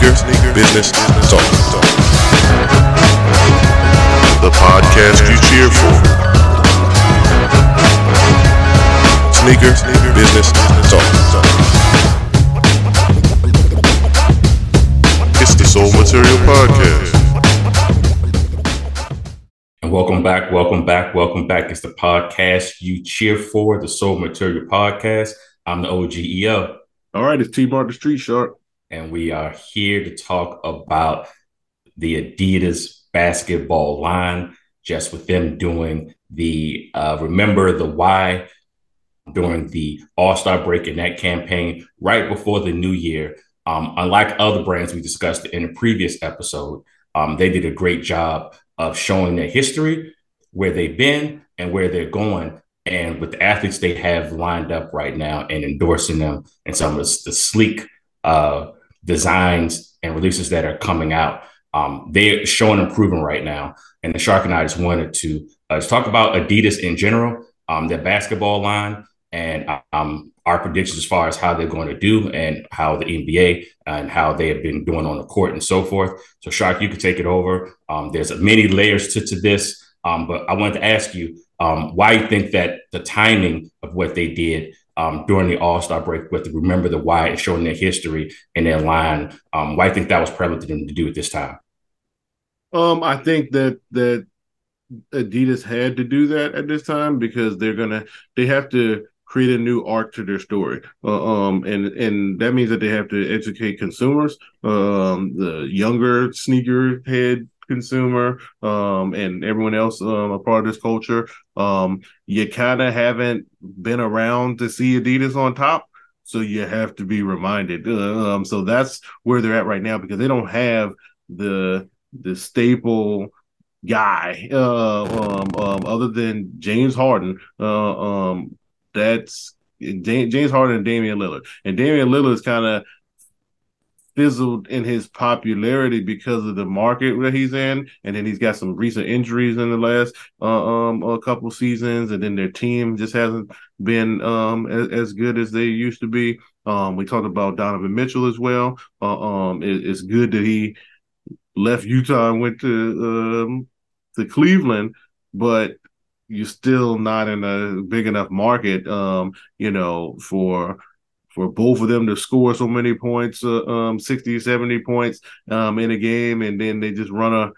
Sneaker, sneaker, business, talk, talk. The podcast you cheer for. Sneaker, sneaker, business, talk, talk. It's the Sole Material Podcast. And welcome back, welcome back, welcome back. It's the podcast you cheer for, the Sole Material Podcast. I'm the OGEO. All right, it's T Bar the Street Shark. And we are here to talk about the Adidas basketball line, just with them doing the uh, Remember the Why during the All Star break in that campaign right before the new year. Um, unlike other brands we discussed in a previous episode, um, they did a great job of showing their history, where they've been, and where they're going. And with the athletes they have lined up right now and endorsing them and some of the, sleek uh, designs and releases that are coming out. Um, they're showing improvement right now. And the Shark and I just wanted to uh, talk about Adidas in general, um, their basketball line, and um, our predictions as far as how they're going to do and how the NBA and how they have been doing on the court and so forth. So, Shark, you can take it over. Um, there's many layers to, to this, um, but I wanted to ask you um, why you think that the timing of what they did um, during the All Star break with the Remember the Why and showing their history and their line. Um, why do you think that was prevalent to them to do at this time? Um, I think that that Adidas had to do that at this time because they're gonna they have to create a new arc to their story. Uh, um, and and that means that they have to educate consumers, um, the younger sneaker head consumer, um, and everyone else um, a part of this culture. Um, you kind of haven't been around to see Adidas on top. So you have to be reminded. Uh, um, so that's where they're at right now because they don't have the the staple guy uh, um, um, other than James Harden. Uh, um, that's James Harden and Damian Lillard. And Damian Lillard is kind of fizzled in his popularity because of the market that he's in, and then he's got some recent injuries in the last uh, um a couple seasons, and then their team just hasn't been um as, as good as they used to be. Um, we talked about Donovan Mitchell as well. Uh, um, it, it's good that he left Utah and went to um to Cleveland, but you're still not in a big enough market, um, you know, for for both of them to score so many points, uh, um, 60, 70 points um, in a game, and then they just run a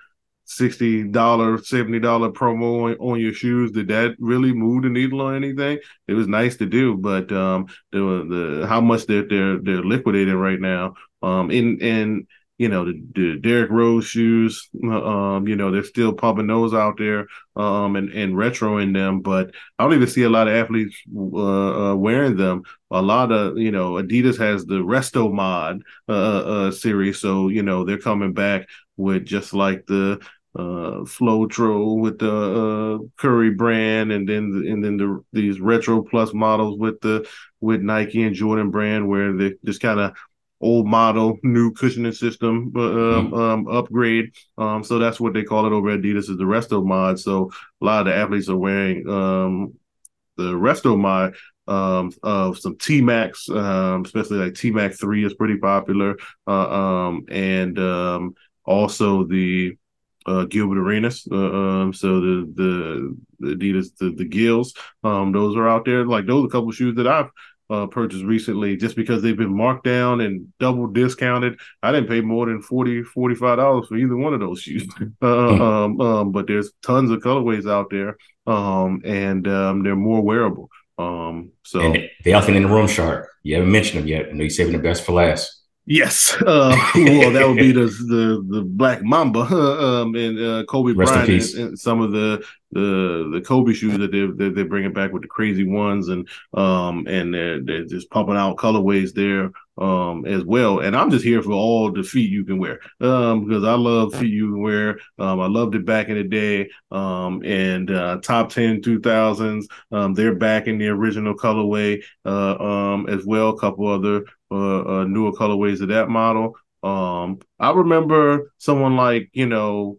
$60, $70 promo on, on, your shoes. Did that really move the needle on anything? It was nice to do, but um, the, the how much that they're, they're liquidating right now. Um, in, and you know the, the Derrick Rose shoes. Um, you know they're still pumping those out there, um, and and retroing them. But I don't even see a lot of athletes uh, uh, wearing them. A lot of you know Adidas has the Resto Mod uh, uh, series, so you know they're coming back with just like the uh Flotro with the uh Curry brand and then and then the these retro plus models with the with Nike and Jordan brand where they just kind of old model, new cushioning system um, mm-hmm. um, upgrade. Um, so that's what they call it over at Adidas is the Resto mod. So a lot of the athletes are wearing um, the Resto mod um, of some T Macs, um, especially like T Mac three is pretty popular, uh, um, and um, also the uh, Gilbert Arenas. Uh, um, so the the, the Adidas the the Gills, um, those are out there. Like those are a couple shoes that I've uh, purchased recently just because they've been marked down and double discounted. I didn't pay more than 40 $45 for either one of those shoes. uh, hmm. um, um, but there's tons of colorways out there um, and um, they're more wearable. Um, so and the elephant in the room, Shark. You haven't mentioned them yet. I know you're saving the best for last. Yes, uh, well, that would be the the the Black Mamba um, and uh, Kobe Rest Bryant and, and, some of the the the Kobe shoes that they're they're, they're bringing back with the crazy ones and um and they're they're just pumping out colorways there um as well. And I'm just here for all the feet you can wear um because I love feet you can wear. Um, I loved it back in the day. Um, and uh, top 10 2000s. Um, they're back in the original colorway uh um as well. A couple other uh, uh, newer colorways of that model. Um, I remember someone like you know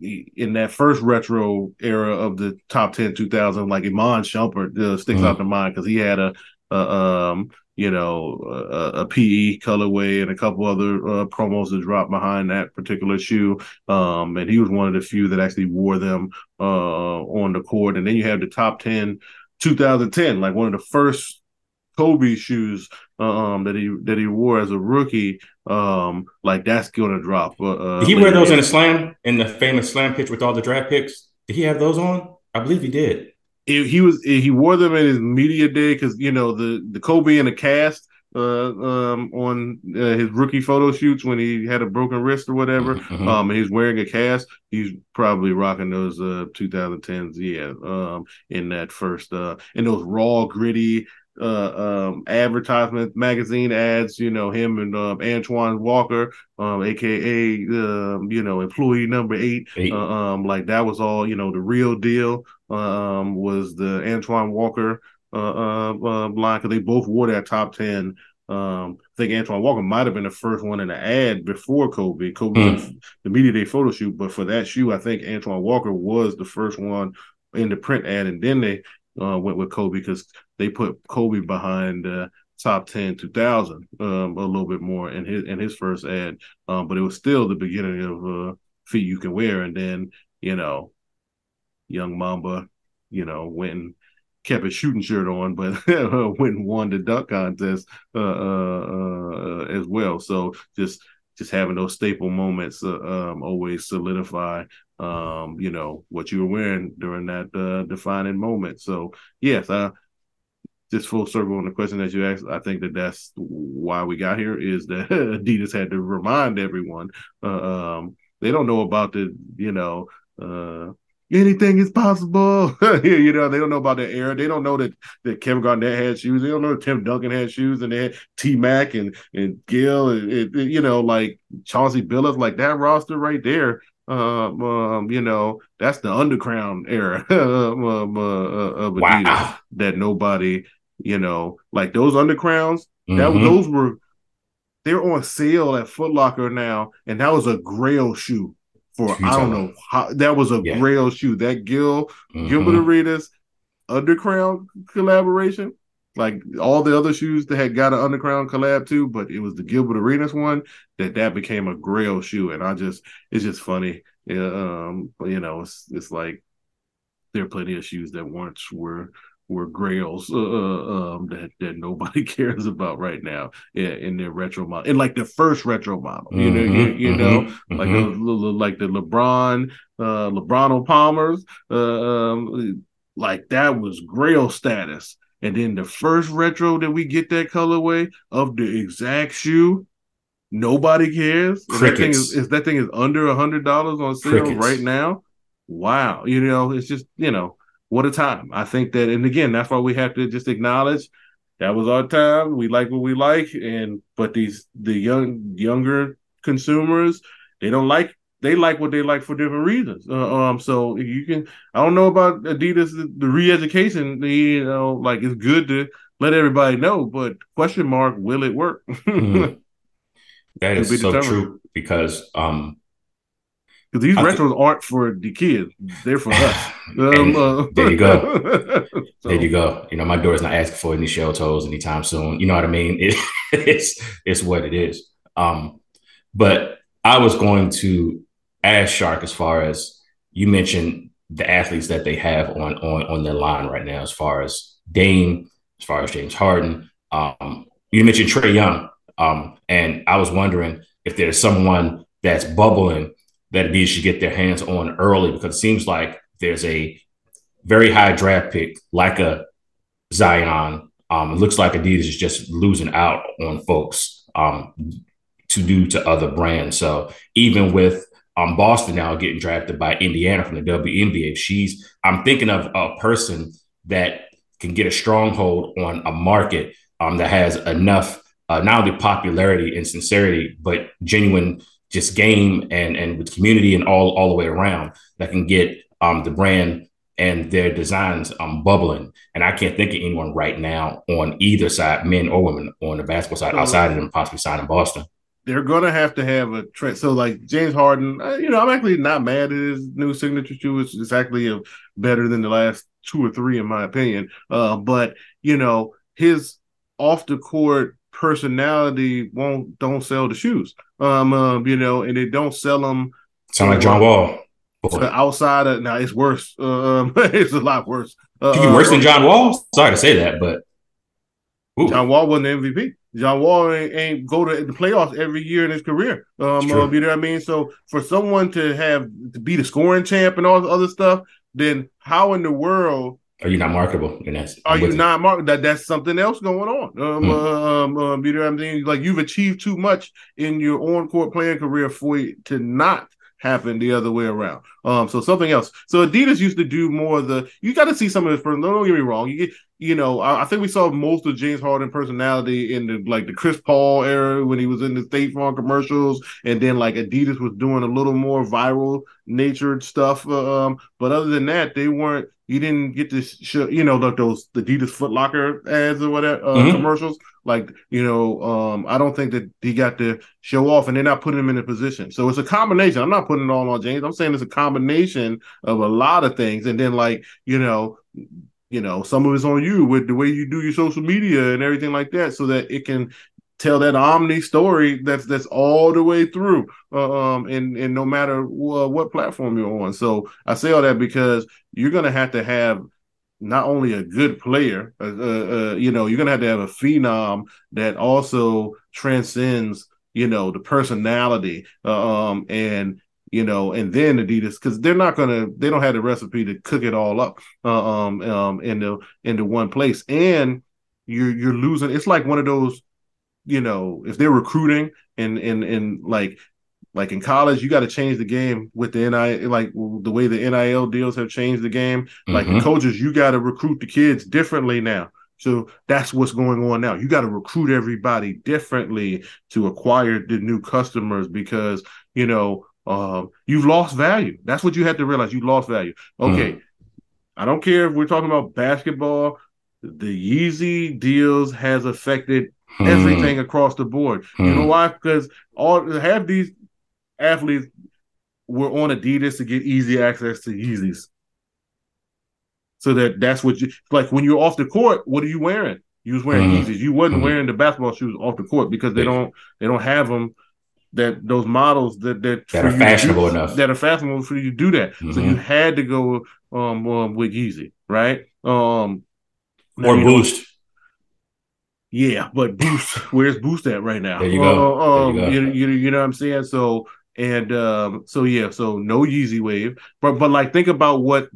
in that first retro era of the top 10 2000 like Iman Shumpert uh, sticks mm-hmm. out to mind because he had a, a, um you know, a, a, PE colorway and a couple other uh, promos that dropped behind that particular shoe. Um, and he was one of the few that actually wore them uh, on the court. And then you have the top 10 2010, like one of the first Kobe shoes um, that he that he wore as a rookie. Um, like that's gonna drop. Uh, uh did he wear those in the slam in the famous slam pitch with all the draft picks? Did he have those on? I believe he did. He was he wore them in his media day because you know the the Kobe and the cast uh, um, on uh, his rookie photo shoots when he had a broken wrist or whatever. Mm-hmm. Um, and he's wearing a cast. He's probably rocking those uh 2010s, yeah. Um, in that first uh, in those raw, gritty uh, um, advertisement magazine ads, you know, him and um, Antoine Walker, um, aka um, you know, employee number eight. eight. Uh, um, like that was all, you know, the real deal um, was the Antoine Walker uh, uh, uh line because they both wore that top 10. Um, I think Antoine Walker might have been the first one in the ad before Kobe. Kobe mm. the media day photo shoot, but for that shoe, I think Antoine Walker was the first one in the print ad, and then they uh, went with Kobe because they put Kobe behind uh, top 10 2000 um, a little bit more in his in his first ad. Um, but it was still the beginning of uh, feet you can wear. And then, you know, young Mamba, you know, went and kept his shooting shirt on, but went and won the dunk contest uh, uh, uh, as well. So just just having those staple moments uh, um, always solidify um, you know what you were wearing during that uh, defining moment. So yes, just full circle on the question that you asked, I think that that's why we got here is that Adidas had to remind everyone. Uh, um, they don't know about the, you know, uh, anything is possible. you know, they don't know about the era. They don't know that, that Kevin Garnett had shoes. They don't know that Tim Duncan had shoes and they had T Mac and, and Gill and, and, you know, like Chauncey Billups, like that roster right there. Um, um, you know, that's the underground era um, uh, of Adidas wow. that nobody you know, like those undergrounds, mm-hmm. that those were they're on sale at Foot Locker now, and that was a Grail shoe for I don't know how that was a yeah. Grail shoe. That Gil mm-hmm. Gilbert Arenas Undercrown collaboration, like all the other shoes that had got an Undercrown collab too, but it was the Gilbert Arenas one that that became a Grail shoe, and I just it's just funny. Yeah, um, you know, it's it's like there are plenty of shoes that once were were grails uh, uh, um, that that nobody cares about right now in, in, their retro model, and like the first retro model, you know, mm-hmm, you, you mm-hmm, know, mm-hmm. like the, like the LeBron, uh, LeBron Palmers, uh, um, like that was grail status. And then the first retro that we get that colorway of the exact shoe, nobody cares. That thing is, if that thing is under a hundred dollars on sale Crickets. right now, wow, you know, it's just you know what a time. I think that, and again, that's why we have to just acknowledge that was our time. We like what we like, and but these the young younger consumers, they don't like they like what they like for different reasons. Uh, um, so you can I don't know about Adidas the, the re-education. You know, like it's good to let everybody know, but question mark, will it work? mm. That is so determined. true because um because these I retros th- aren't for the kids; they're for us. Um, uh, there you go. so. There you go. You know, my daughter's not asking for any shell toes anytime soon. You know what I mean? It, it's it's what it is. Um, but I was going to ask Shark as far as you mentioned the athletes that they have on on on their line right now, as far as Dame, as far as James Harden. Um, you mentioned Trae Young, um, and I was wondering if there's someone that's bubbling that Adidas should get their hands on early because it seems like there's a very high draft pick like a Zion. Um, it looks like Adidas is just losing out on folks um, to do to other brands. So even with um, Boston now getting drafted by Indiana from the WNBA, she's I'm thinking of a person that can get a stronghold on a market um, that has enough uh, not only popularity and sincerity, but genuine just game and and with community and all all the way around that can get um, the brand and their designs um, bubbling. And I can't think of anyone right now on either side, men or women, on the basketball side, so, outside of them possibly signing Boston. They're going to have to have a trend. So, like James Harden, uh, you know, I'm actually not mad at his new signature shoe. It's, it's actually a, better than the last two or three, in my opinion. Uh, but you know, his off the court personality won't don't sell the shoes. Um, uh, you know, and they don't sell them. Sound like John Wall. To outside of now, it's worse. Um, it's a lot worse. Uh, you worse than John Wall. Sorry to say that, but Ooh. John Wall wasn't MVP. John Wall ain't, ain't, go to the playoffs every year in his career. Um, uh, you know what I mean? So for someone to have to be the scoring champ and all the other stuff, then how in the world are you not marketable? And that's are you not marketable? That that's something else going on. Um, hmm. um, um, you know what I mean? Like you've achieved too much in your on court playing career for it to not happen the other way around. Um, so something else. So Adidas used to do more of the. You got to see some of this. First. Don't get me wrong. You get, you know, I, I, think we saw most of James Harden personality in the like the Chris Paul era when he was in the State Farm commercials, and then like Adidas was doing a little more viral natured stuff. Uh, um, but other than that, they weren't. You didn't get to show, you know, like those Adidas Foot Locker ads or whatever uh, mm-hmm. commercials. Like, you know, um, I don't think that he got to show off, and they're not putting him in a position. So it's a combination. I'm not putting it all on James. I'm saying it's a combination of a lot of things, and then like, you know you know some of it's on you with the way you do your social media and everything like that so that it can tell that omni story that's that's all the way through uh, um and and no matter uh, what platform you're on so i say all that because you're gonna have to have not only a good player uh, uh, uh you know you're gonna have to have a phenom that also transcends you know the personality uh, um and you know, and then Adidas because they're not gonna they don't have the recipe to cook it all up uh, um um into into one place, and you're you're losing. It's like one of those, you know, if they're recruiting and and and like like in college, you got to change the game with the NIL, like the way the NIL deals have changed the game. Mm-hmm. Like the coaches, you got to recruit the kids differently now. So that's what's going on now. You got to recruit everybody differently to acquire the new customers because you know um, you've lost value. That's what you have to realize. You lost value. Okay. Mm. I don't care if we're talking about basketball. The Yeezy deals has affected mm. everything across the board. Mm. You know hmm. why? Because all have these athletes were on Adidas to get easy access to Yeezys. So that that's what you like when you're off the court. What are you wearing? You was wearing mm. Yeezys. You wasn't mm. wearing the basketball shoes off the court because they don't they don't have them that those models that that, that are fashionable enough that are fashionable for you to do that. Mm-hmm. So you had to go um, um with Yeezy, right? Um or Boost. Know, yeah, but Boost, where's Boost at right now? There you go. Uh, um, you, go. You, you, you know what I'm saying? So and um so yeah, so no Yeezy wave, but but like think about what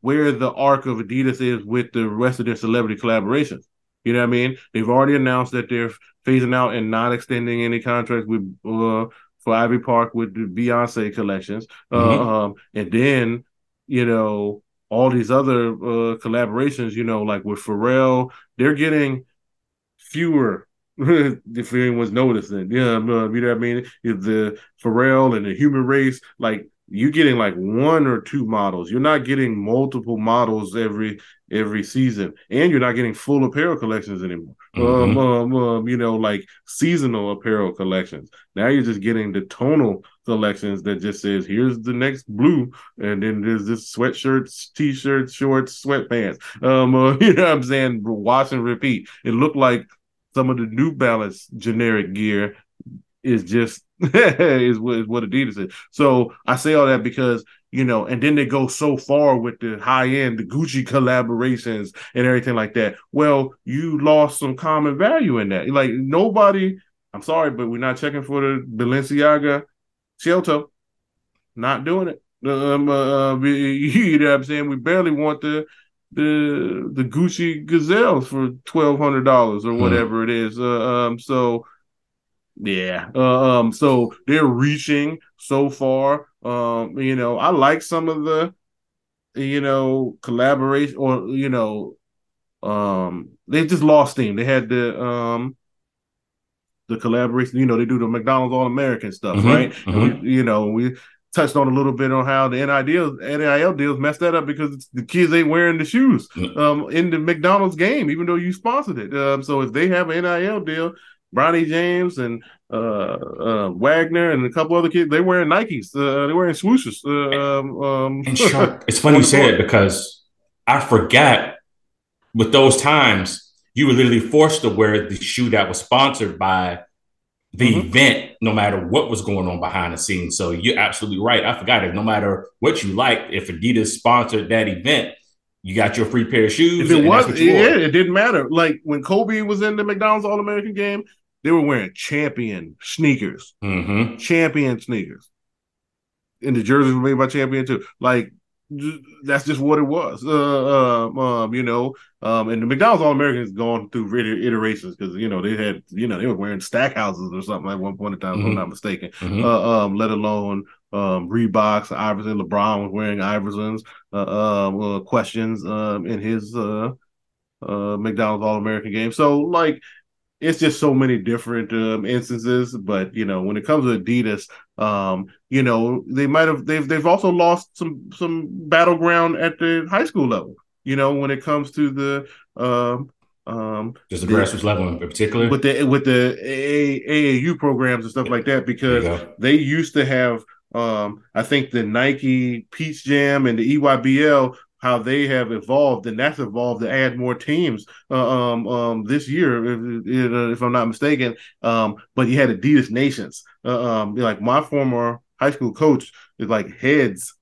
where the arc of Adidas is with the rest of their celebrity collaborations. You know what I mean? They've already announced that they're phasing out and not extending any contracts with uh, for Ivy Park with the Beyonce collections. Uh, mm-hmm. Uh, um, and then, you know, all these other uh, collaborations, you know, like with Pharrell, they're getting fewer. if anyone's noticing, yeah, you know what I mean. If the Pharrell and the Human Race, like you're getting like one or two models. You're not getting multiple models every every season, and you're not getting full apparel collections anymore. Mm-hmm. Um, um, um, you know, like seasonal apparel collections. Now you're just getting the tonal collections that just says, "Here's the next blue," and then there's this sweatshirts, t-shirts, shorts, sweatpants. Um, uh, you know what I'm saying? Wash and repeat. It looked like some of the New Balance generic gear is just is what is what Adidas is. So I say all that because you know, and then they go so far with the high end, the Gucci collaborations and everything like that. Well, you lost some common value in that. Like nobody, I'm sorry, but we're not checking for the Balenciaga Shelto. Not doing it. Um, uh, you know what I'm saying? We barely want the the the Gucci gazelles for twelve hundred dollars or hmm. whatever mm. it is. Uh, um, so yeah. Uh, um. So they're reaching so far. Um. You know, I like some of the, you know, collaboration or you know, um, they just lost steam. They had the um, the collaboration. You know, they do the McDonald's All American stuff, mm-hmm, right? Mm-hmm. We, you know, we touched on a little bit on how the NIL NIL deals messed that up because the kids ain't wearing the shoes um in the McDonald's game, even though you sponsored it. Um, so if they have an NIL deal, Bronny James and uh, uh, Wagner and a couple other kids. they're wearing Nikes. Uh, they wearing swooshes. Uh, um, um, and Shark, it's funny you say it because I forgot with those times you were literally forced to wear the shoe that was sponsored by the mm-hmm. event, no matter what was going on behind the scenes. So you're absolutely right. I forgot it. No matter what you like, if Adidas sponsored that event, you got your free pair of shoes. If it was, yeah, it didn't matter. Like when Kobe was in the McDonald's All American game, they were wearing champion sneakers, mm-hmm. champion sneakers, and the jerseys were made by Champion too. Like that's just what it was. Uh, um, um, you know, um, and the McDonald's All Americans gone through iterations because you know they had, you know, they were wearing Stackhouses or something at one point in time, mm-hmm. if I'm mm-hmm. not mistaken. Mm-hmm. Uh, um, let alone um, Reeboks, Iverson, LeBron was wearing Iversons. Uh, um, uh, questions um, in his uh, uh, McDonald's All American game. So like it's just so many different um, instances. But you know, when it comes to Adidas, um, you know, they might have they've they've also lost some some battleground at the high school level. You know, when it comes to the um, um, just the, the grassroots level in particular with the with the AAU programs and stuff like that because they used to have um, I think the Nike Peach Jam and the EYBL how they have evolved, and that's evolved to add more teams uh, um, um, this year, if, if, I'm not mistaken. Um, but you had Adidas Nations, uh, um, like my former high school coach is like heads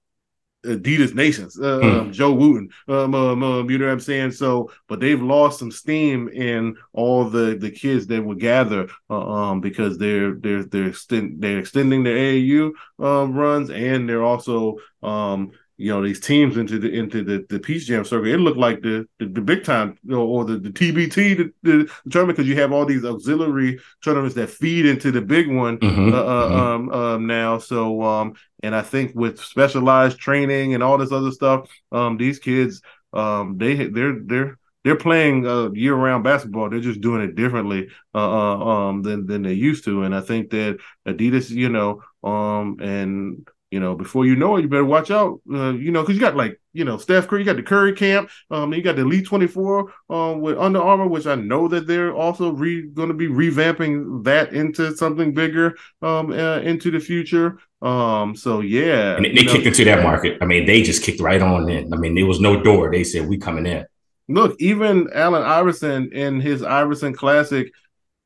Adidas Nations, uh, hmm. um, Joe Wootten. Um, um, um, you know what I'm saying? So, but they've lost some steam in all the the kids that would gather uh, um, because they're they're they're extend, they're extending their AAU um, runs and they're also um, you know these teams into the into the the Peach Jam circuit. It looked like the the, the big time you know, or the, the TBT the, tournament because you have all these auxiliary tournaments that feed into the big one mm-hmm, uh, uh mm-hmm. Um, um, now. So um, and I think with specialized training and all this other stuff, um, these kids um, they they're they're they're playing uh, year-round basketball. They're just doing it differently uh, uh, um, than than they used to. And I think that Adidas, you know, um, and you know, before you know it, you better watch out. Uh, you know, because you got like, you know, Steph Curry, you got the Curry camp, um, you got the Elite 24 um, with Under Armour, which I know that they're also re- going to be revamping that into something bigger um, uh, into the future. Um, so yeah, and they, they kicked into that market. I mean, they just kicked right on in. I mean, there was no door. They said we coming in. Look, even Allen Iverson in his Iverson Classic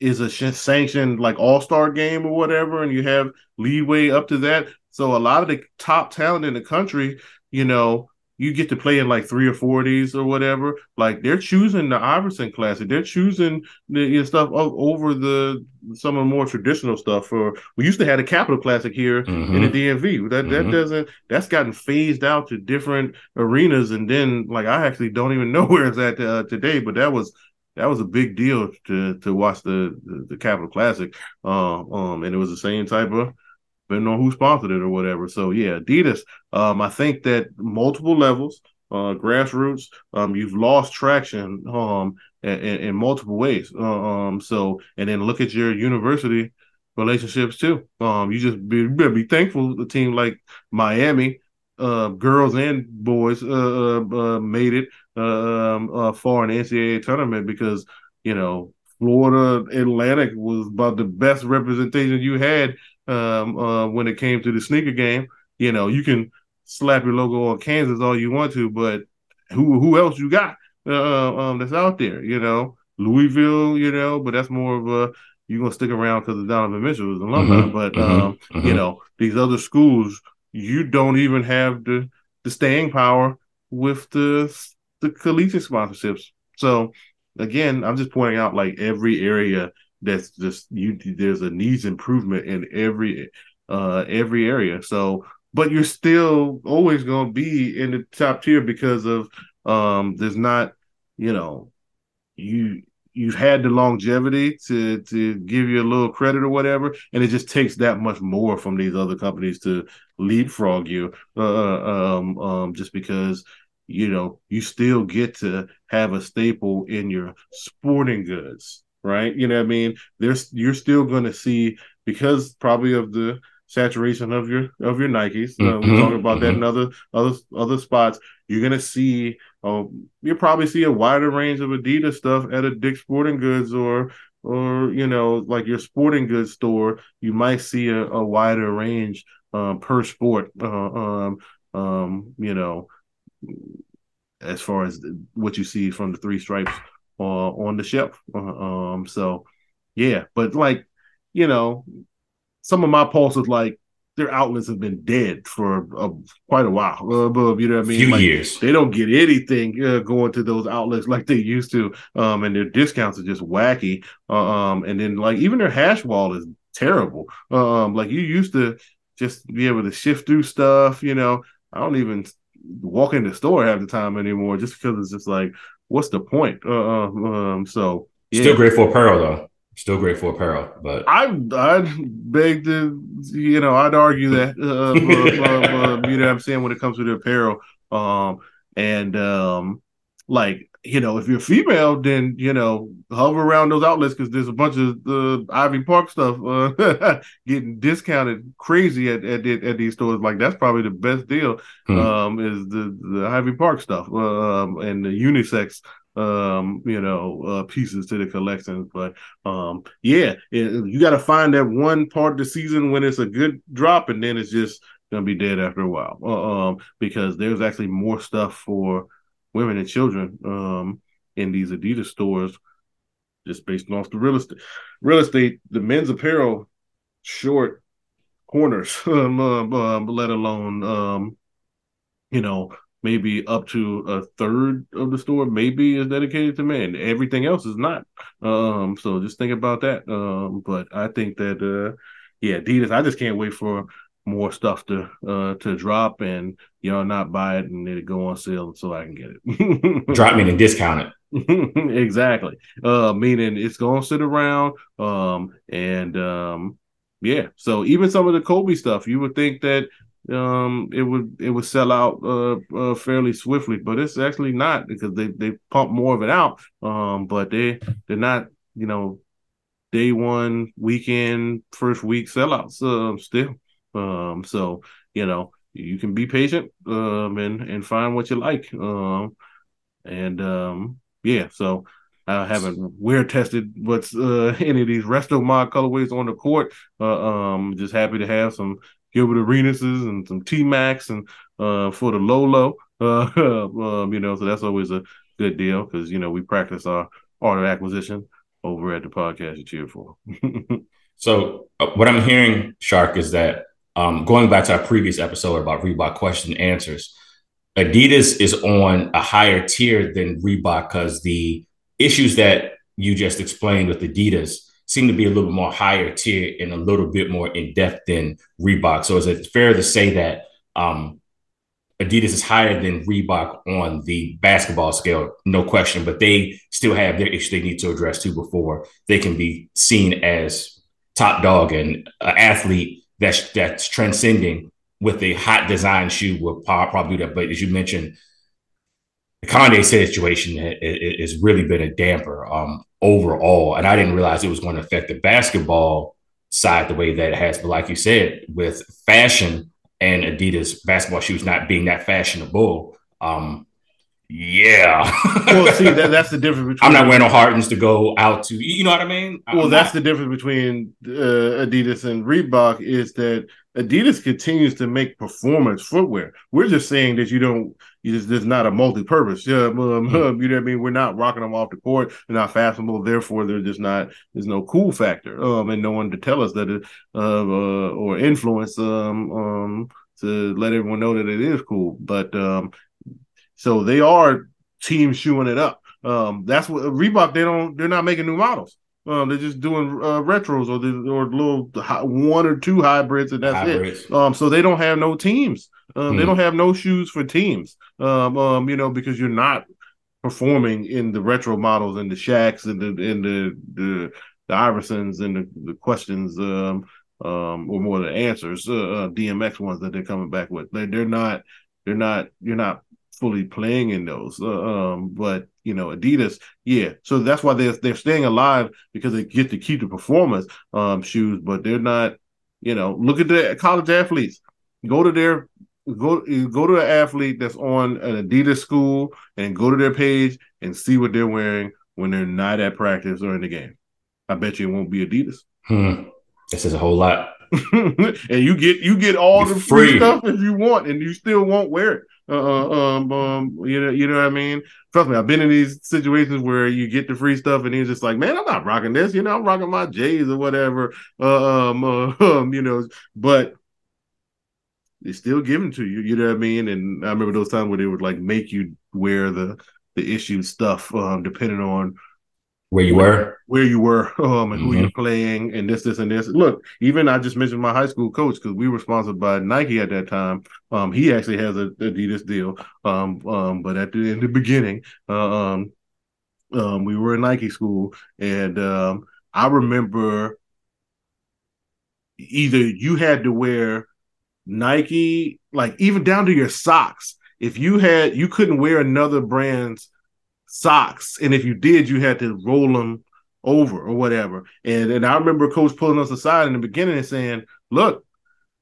is a sanctioned like All Star game or whatever, and you have leeway up to that. So a lot of the top talent in the country, you know, you get to play in like three or four of these or whatever. Like they're choosing the Iverson Classic. They're choosing the you know, stuff over the some of the more traditional stuff. For we used to have the Capital Classic here mm-hmm. in the DMV. That mm-hmm. that doesn't that's gotten phased out to different arenas. And then like I actually don't even know where it's at uh, today. But that was that was a big deal to to watch the the, the Capital Classic. Uh, um, and it was the same type of depending on who sponsored it or whatever. So yeah, Adidas. Um, I think that multiple levels, uh, grassroots, um, you've lost traction um in, in multiple ways. Uh, um, so and then look at your university relationships too. Um, you just be, be thankful a team like Miami, uh, girls and boys, uh, uh, uh made it uh, um, uh, far in the NCAA tournament because you know Florida Atlantic was about the best representation you had um, uh, when it came to the sneaker game. You know, you can slap your logo on Kansas all you want to, but who who else you got uh, um, that's out there? You know, Louisville. You know, but that's more of a you're gonna stick around because of Donovan Mitchell was alumni. Mm-hmm, but mm-hmm, um, mm-hmm. you know, these other schools, you don't even have the the staying power with the the collegiate sponsorships. So again, I'm just pointing out like every area that's just you there's a needs improvement in every uh every area. So but you're still always going to be in the top tier because of um there's not you know you you've had the longevity to to give you a little credit or whatever and it just takes that much more from these other companies to leapfrog you uh, uh um um just because you know you still get to have a staple in your sporting goods right? You know what I mean? There's you're still going to see because probably of the saturation of your of your Nikes. Uh, mm-hmm. We're talking about mm-hmm. that in other other other spots. You're gonna see, uh, you'll probably see a wider range of Adidas stuff at a Dick's Sporting Goods or or you know like your sporting goods store. You might see a, a wider range um, per sport. Uh, um, um, you know, as far as what you see from the three stripes uh, on the shelf. Uh, um, so yeah, but like you know, some of my pulses like their outlets have been dead for uh, quite a while. Uh, you know what I mean? Few like, years. They don't get anything uh, going to those outlets like they used to, um, and their discounts are just wacky. Uh, um, and then like even their hash wall is terrible. Um, like you used to just be able to shift through stuff. You know, I don't even walk in the store half the time anymore, just because it's just like, what's the point? Uh, um, so yeah. still great for apparel though. Still great for apparel, but I I'd beg to you know I'd argue that uh, uh, uh, you know what I'm saying when it comes to the apparel, um, and um, like you know if you're female, then you know hover around those outlets because there's a bunch of the Ivy Park stuff uh, getting discounted crazy at, at at these stores. Like that's probably the best deal. Hmm. Um, is the the Ivy Park stuff um, and the unisex um, you know, uh, pieces to the collections. But um, yeah, it, you got to find that one part of the season when it's a good drop, and then it's just gonna be dead after a while. Uh, um, because there's actually more stuff for women and children um in these Adidas stores, just based off the real estate. Real estate, the men's apparel short corners, um, uh, let alone um, you know maybe up to a third of the store maybe is dedicated to men. Everything else is not. Um, so just think about that. Um, but I think that uh, yeah, Adidas. I just can't wait for more stuff to uh to drop and y'all not buy it and it go on sale so I can get it. drop me and discount it. exactly. Uh meaning it's gonna sit around. Um and um yeah, so even some of the Kobe stuff, you would think that um, it would it would sell out uh, uh, fairly swiftly, but it's actually not because they they pump more of it out. Um, but they they're not you know day one weekend first week sellouts uh, still. Um, so you know you can be patient um and and find what you like. Um, and um, yeah, so. I haven't wear tested what's uh, any of these resto mod colorways on the court. Uh, um, just happy to have some Gilbert Arenases and some T Macs and uh, for the Lolo. Uh, um, you know, so that's always a good deal because you know we practice our art of acquisition over at the podcast you cheer for. so uh, what I'm hearing, Shark, is that um, going back to our previous episode about Reebok question and answers, Adidas is on a higher tier than Reebok because the issues that you just explained with Adidas seem to be a little bit more higher tier and a little bit more in depth than Reebok. So is it fair to say that um, Adidas is higher than Reebok on the basketball scale? No question, but they still have their issue they need to address too before they can be seen as top dog and an athlete that's that's transcending with a hot design shoe will probably do that. But as you mentioned, the Kanye situation has really been a damper. Um, overall. And I didn't realize it was going to affect the basketball side the way that it has. But like you said, with fashion and Adidas basketball shoes not being that fashionable, um, yeah. well, see, that, that's the difference between. I'm not wearing no Hardens to go out to, you know what I mean? I'm well, that's not. the difference between uh, Adidas and Reebok is that Adidas continues to make performance footwear. We're just saying that you don't, you just, there's not a multi-purpose. Yeah, um, mm-hmm. you know what I mean. We're not rocking them off the court. They're not fashionable. Therefore, they're just not. There's no cool factor. Um, and no one to tell us that it, uh, uh or influence um um to let everyone know that it is cool. But um, so they are team shoeing it up. Um, that's what Reebok. They don't. They're not making new models. Um, they're just doing uh, retros or the, or little one or two hybrids, and that's hybrids. it. Um, so they don't have no teams. Um, hmm. They don't have no shoes for teams. Um, um, you know, because you're not performing in the retro models and the Shaqs and the and the the, the Iversons and the, the questions. Um, um, or more the answers. Uh, uh, DMX ones that they're coming back with. They, they're not. They're not. You're not fully playing in those. Uh, um, but you know, Adidas, yeah. So that's why they're they're staying alive because they get to keep the performance um, shoes, but they're not. You know, look at the college athletes. Go to their go go to an athlete that's on an Adidas school and go to their page and see what they're wearing when they're not at practice or in the game. I bet you it won't be Adidas. Hmm. This is a whole lot. and you get you get all You're the free free. stuff if you want, and you still won't wear it. Uh, um, um, you know, you know what I mean. Trust me, I've been in these situations where you get the free stuff, and you're just like, man, I'm not rocking this. You know, I'm rocking my J's or whatever. Uh, um, uh, um, you know, but it's still given to you. You know what I mean? And I remember those times where they would like make you wear the the issue stuff, um, depending on Where you were? where you were. Um and who Mhm. you're playing and this this and this. Look even i just mentioned my high school coach because we were sponsored by nike at that time. Um he actually has a adidas deal. Um um but at the in the beginning uh, um um we were in nike school and um i remember either you had to wear nike like even down to your socks. If you had you couldn't wear another brand's socks. And if you did you had to roll them over or whatever. And and i remember coach pulling us aside in the beginning and saying look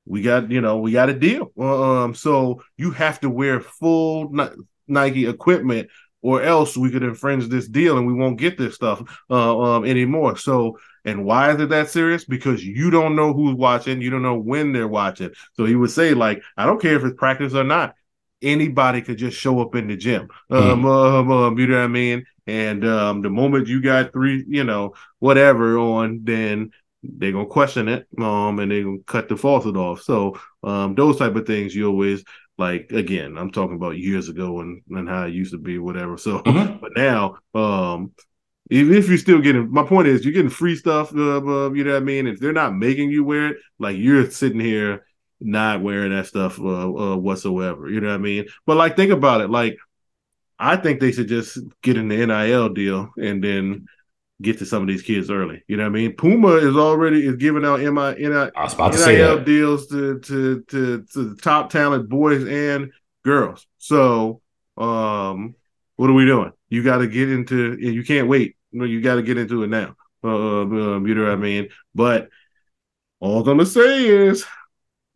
we got you know we got a deal. Um so you have to wear full nike equipment or else we could infringe this deal and we won't get this stuff uh, um anymore. So and why is it that serious? Because you don't know who's watching. You don't know when they're watching. So he would say like i don't care if it's practice or not anybody could just show up in the gym. Um, um, um, you know what I mean? And um, the moment you got three, you know, whatever on, then they're gonna question it, um, and they're gonna cut the faucet off. So um, those type of things you always like. Again, I'm talking about years ago and and how it used to be, whatever. So, Mhm. but now, um. Even if you're still getting, my point is, you're getting free stuff. Uh, uh, you know what I mean? If they're not making you wear it, like you're sitting here not wearing that stuff uh, uh, whatsoever. You know what I mean? But like, think about it. Like, I think they should just get in the NIL deal and then get to some of these kids early. You know what I mean? Puma is already is giving out MI, NIL, I was about to NIL deals to to to to the top talent boys and girls. So, um, what are we doing? You got to get into. You can't wait. You, know, you got to get into it now. Uh, um, you know what I mean? But all I'm gonna say is,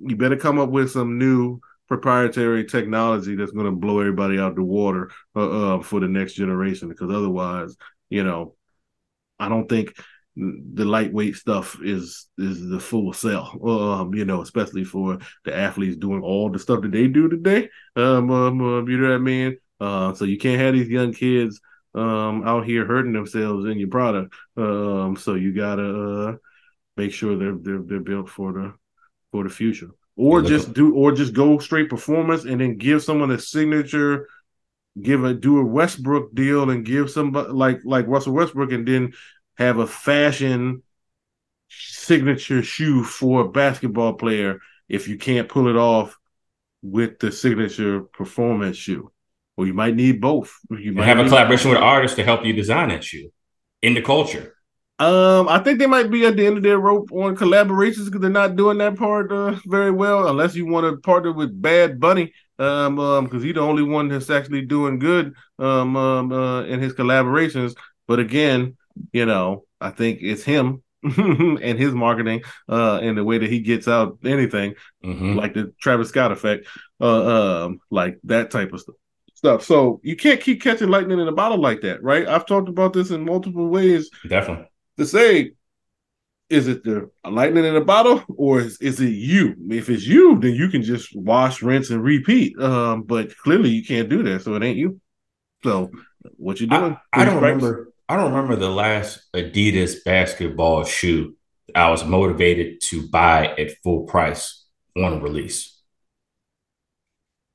you better come up with some new proprietary technology that's going to blow everybody out the water uh, uh, for the next generation. Because otherwise, you know, I don't think the lightweight stuff is is the full sell. Um, you know, especially for the athletes doing all the stuff that they do today. Um, um, um, you know what I mean? Uh, so you can't have these young kids um out here hurting themselves in your product. Um, so you gotta uh, make sure they're they're they're built for the for the future. Or just do or just go straight performance and then give someone a signature give a do a Westbrook deal and give somebody like like Russell Westbrook and then have a fashion signature shoe for a basketball player if you can't pull it off with the signature performance shoe. Or you might need both. You might have a collaboration with artists to help you design that shoe in the culture. Um, I think they might be at the end of their rope on collaborations because they're not doing that part uh, very well. Unless you want to partner with Bad Bunny, um, um, because he's the only one that's actually doing good, um, um, uh, in his collaborations. But again, you know, I think it's him and his marketing, uh, and the way that he gets out anything Mhm. like the Travis Scott effect, uh, um, like that type of stuff. Stuff. So you can't keep catching lightning in a bottle like that, right? I've talked about this in multiple ways Definitely. To say is it the lightning in a bottle or is, is it you if it's you then you can just wash rinse and repeat um but clearly you can't do that so it ain't you so what you doing I, I don't strikes? remember. I don't remember the last Adidas basketball shoe I was motivated to buy at full price on release.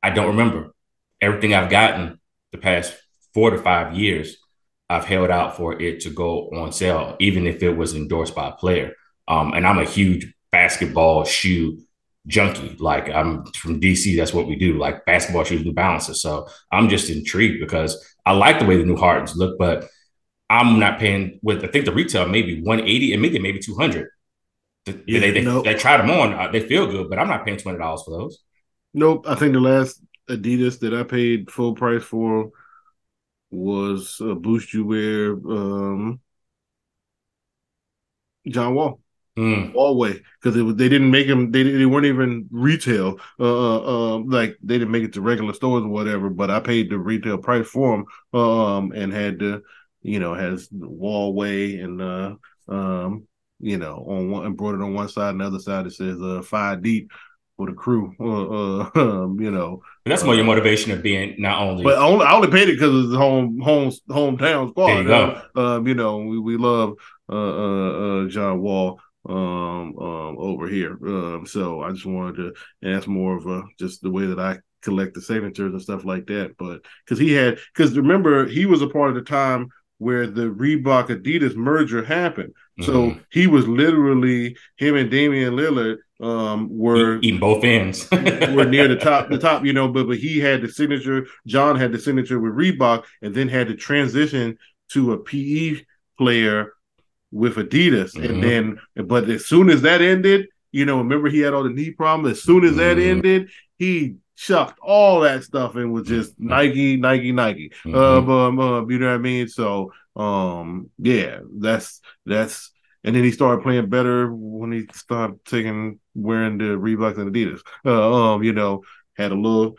I don't remember. Everything I've gotten the past four to five years, I've held out for it to go on sale, even if it was endorsed by a player. Um, and I'm a huge basketball shoe junkie. Like I'm from DC, that's what we do, like basketball shoes, New Balances. So I'm just intrigued because I like the way the new Hardens look, but I'm not paying with I think the retail maybe 180 and maybe maybe 200. They, Yeah, they, they, nope. they tried them on, uh, they feel good, but I'm not paying $200 for those. nope i think the last adidas that i paid full price for was a boost you wear um john wall Mm, Always, because it was they didn't make them. They they weren't even retail. Uh, uh, uh, like they didn't make it to regular stores or whatever. But I paid the retail price for them. Um, and had the, you know, has Wallway and uh, um, you know, on one embroidered on one side, and the other side it says uh, five deep for the crew. Uh, uh, um, you know, that's more your motivation of being not only. But only, I only paid it because it's home home hometown squad. There you go. Um, you know, we, we love uh, uh, uh, John Wall um, um, over here. Um, so I just wanted to, ask more of a just the way that I collect the signatures and stuff like that. But because he had, because remember he was a part of the time where the Reebok Adidas merger happened. Mm-hmm. So he was literally him and Damian Lillard um were eating both ends were near the top the top you know but but he had the signature john had the signature with reebok and then had to transition to a pe player with adidas mm-hmm. and then but as soon as that ended you know remember he had all the knee problems as soon as that mm-hmm. ended he chucked all that stuff and was just mm-hmm. nike nike nike mm-hmm. um, um, um, you know what i mean so um yeah that's that's and then he started playing better when he started taking wearing the Reeboks and Adidas. Uh, um, you know, had a little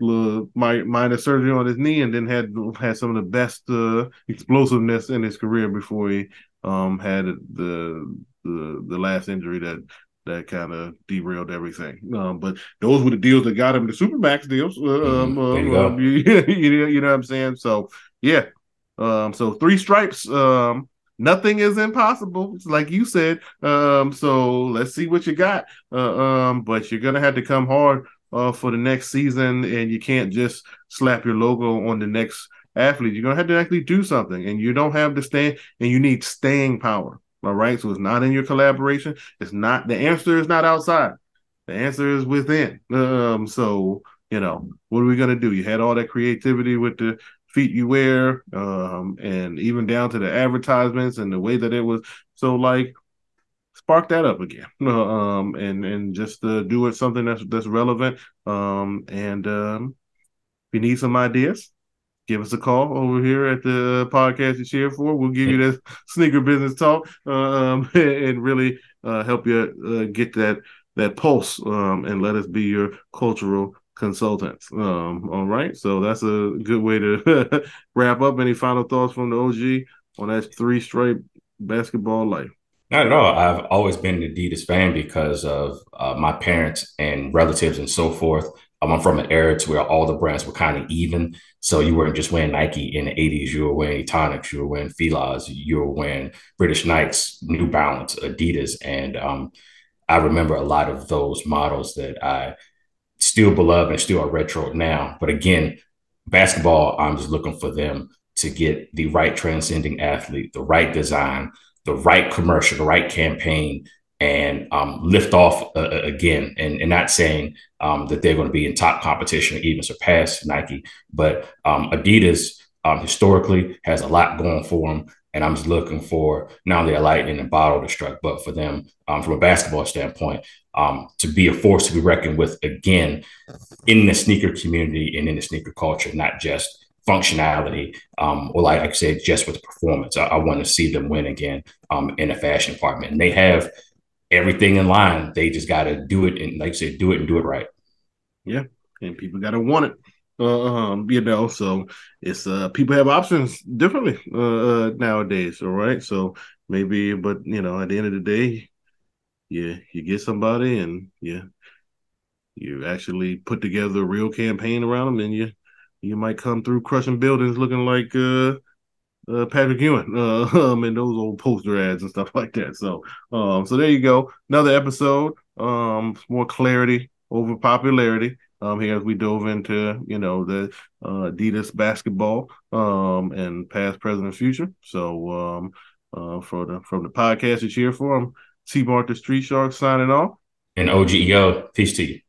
little minor surgery on his knee, and then had had some of the best uh, explosiveness in his career before he um had the the the last injury that that kind of derailed everything. Um, but those were the deals that got him the supermax deals. Uh, mm-hmm. um, you, um, you, you, know what I'm saying? So yeah. Um, so three stripes. Um, nothing is impossible. Like you said. Um, so let's see what you got. Uh, um, but you're gonna have to come hard uh, for the next season, and you can't just slap your logo on the next athlete. You're gonna have to actually do something, and you don't have to stay. And you need staying power. All right, so it's not in your collaboration. It's not the answer is not outside. The answer is within. Um, so you know what are we gonna do? You had all that creativity with the feet you wear, um, and even down to the advertisements and the way that it was. So like spark that up again. Um, and and just uh, do it something that's that's relevant. Um, and um, if you need some ideas give us a call over here at the podcast you cheer for. We'll give you that sneaker business talk um, and really uh, help you uh, get that that pulse um, and let us be your cultural consultants. Um, all right, so that's a good way to wrap up. Any final thoughts from the OG on that three stripe basketball life? Not at all. I've always been an Adidas fan because of uh, my parents and relatives and so forth. Um, I'm from an era to where all the brands were kind of even. So you weren't just wearing Nike in the 80s. You were wearing Tonics, you were wearing Fila's, you were wearing British Knights, New Balance, Adidas. And um, I remember a lot of those models that I still beloved and still are retro now. But again, basketball, I'm just looking for them to get the right transcending athlete, the right design, the right commercial, the right campaign, and um, lift off uh, uh, again. And, and not saying um, that they're going to be in top competition or even surpass Nike, but um, Adidas um, historically has a lot going for them. And I'm just looking for not only a lightning and bottle to strike, but for them um, from a basketball standpoint um, to be a force to be reckoned with again in the sneaker community and in the sneaker culture, not just functionality um, or like I said, just with performance. I, I want to see them win again um, in the fashion department. And they have everything in line. They just got to do it and like I said, do it and do it right. Yeah. And people got to want it. Uh, um, you know, so it's uh people have options differently uh, uh nowadays, all right. So maybe, but you know, at the end of the day, yeah, you get somebody and yeah, you actually put together a real campaign around them, and you you might come through crushing buildings looking like uh, uh Patrick Ewing uh, um, and those old poster ads and stuff like that. So um, so there you go, another episode. Um, more clarity over popularity. Um, here as we dove into you know the uh, Adidas basketball um and past, present, and future. So um uh for the from the podcast you cheer for them. T Mark the Street Shark signing off. And OGEO, peace to you.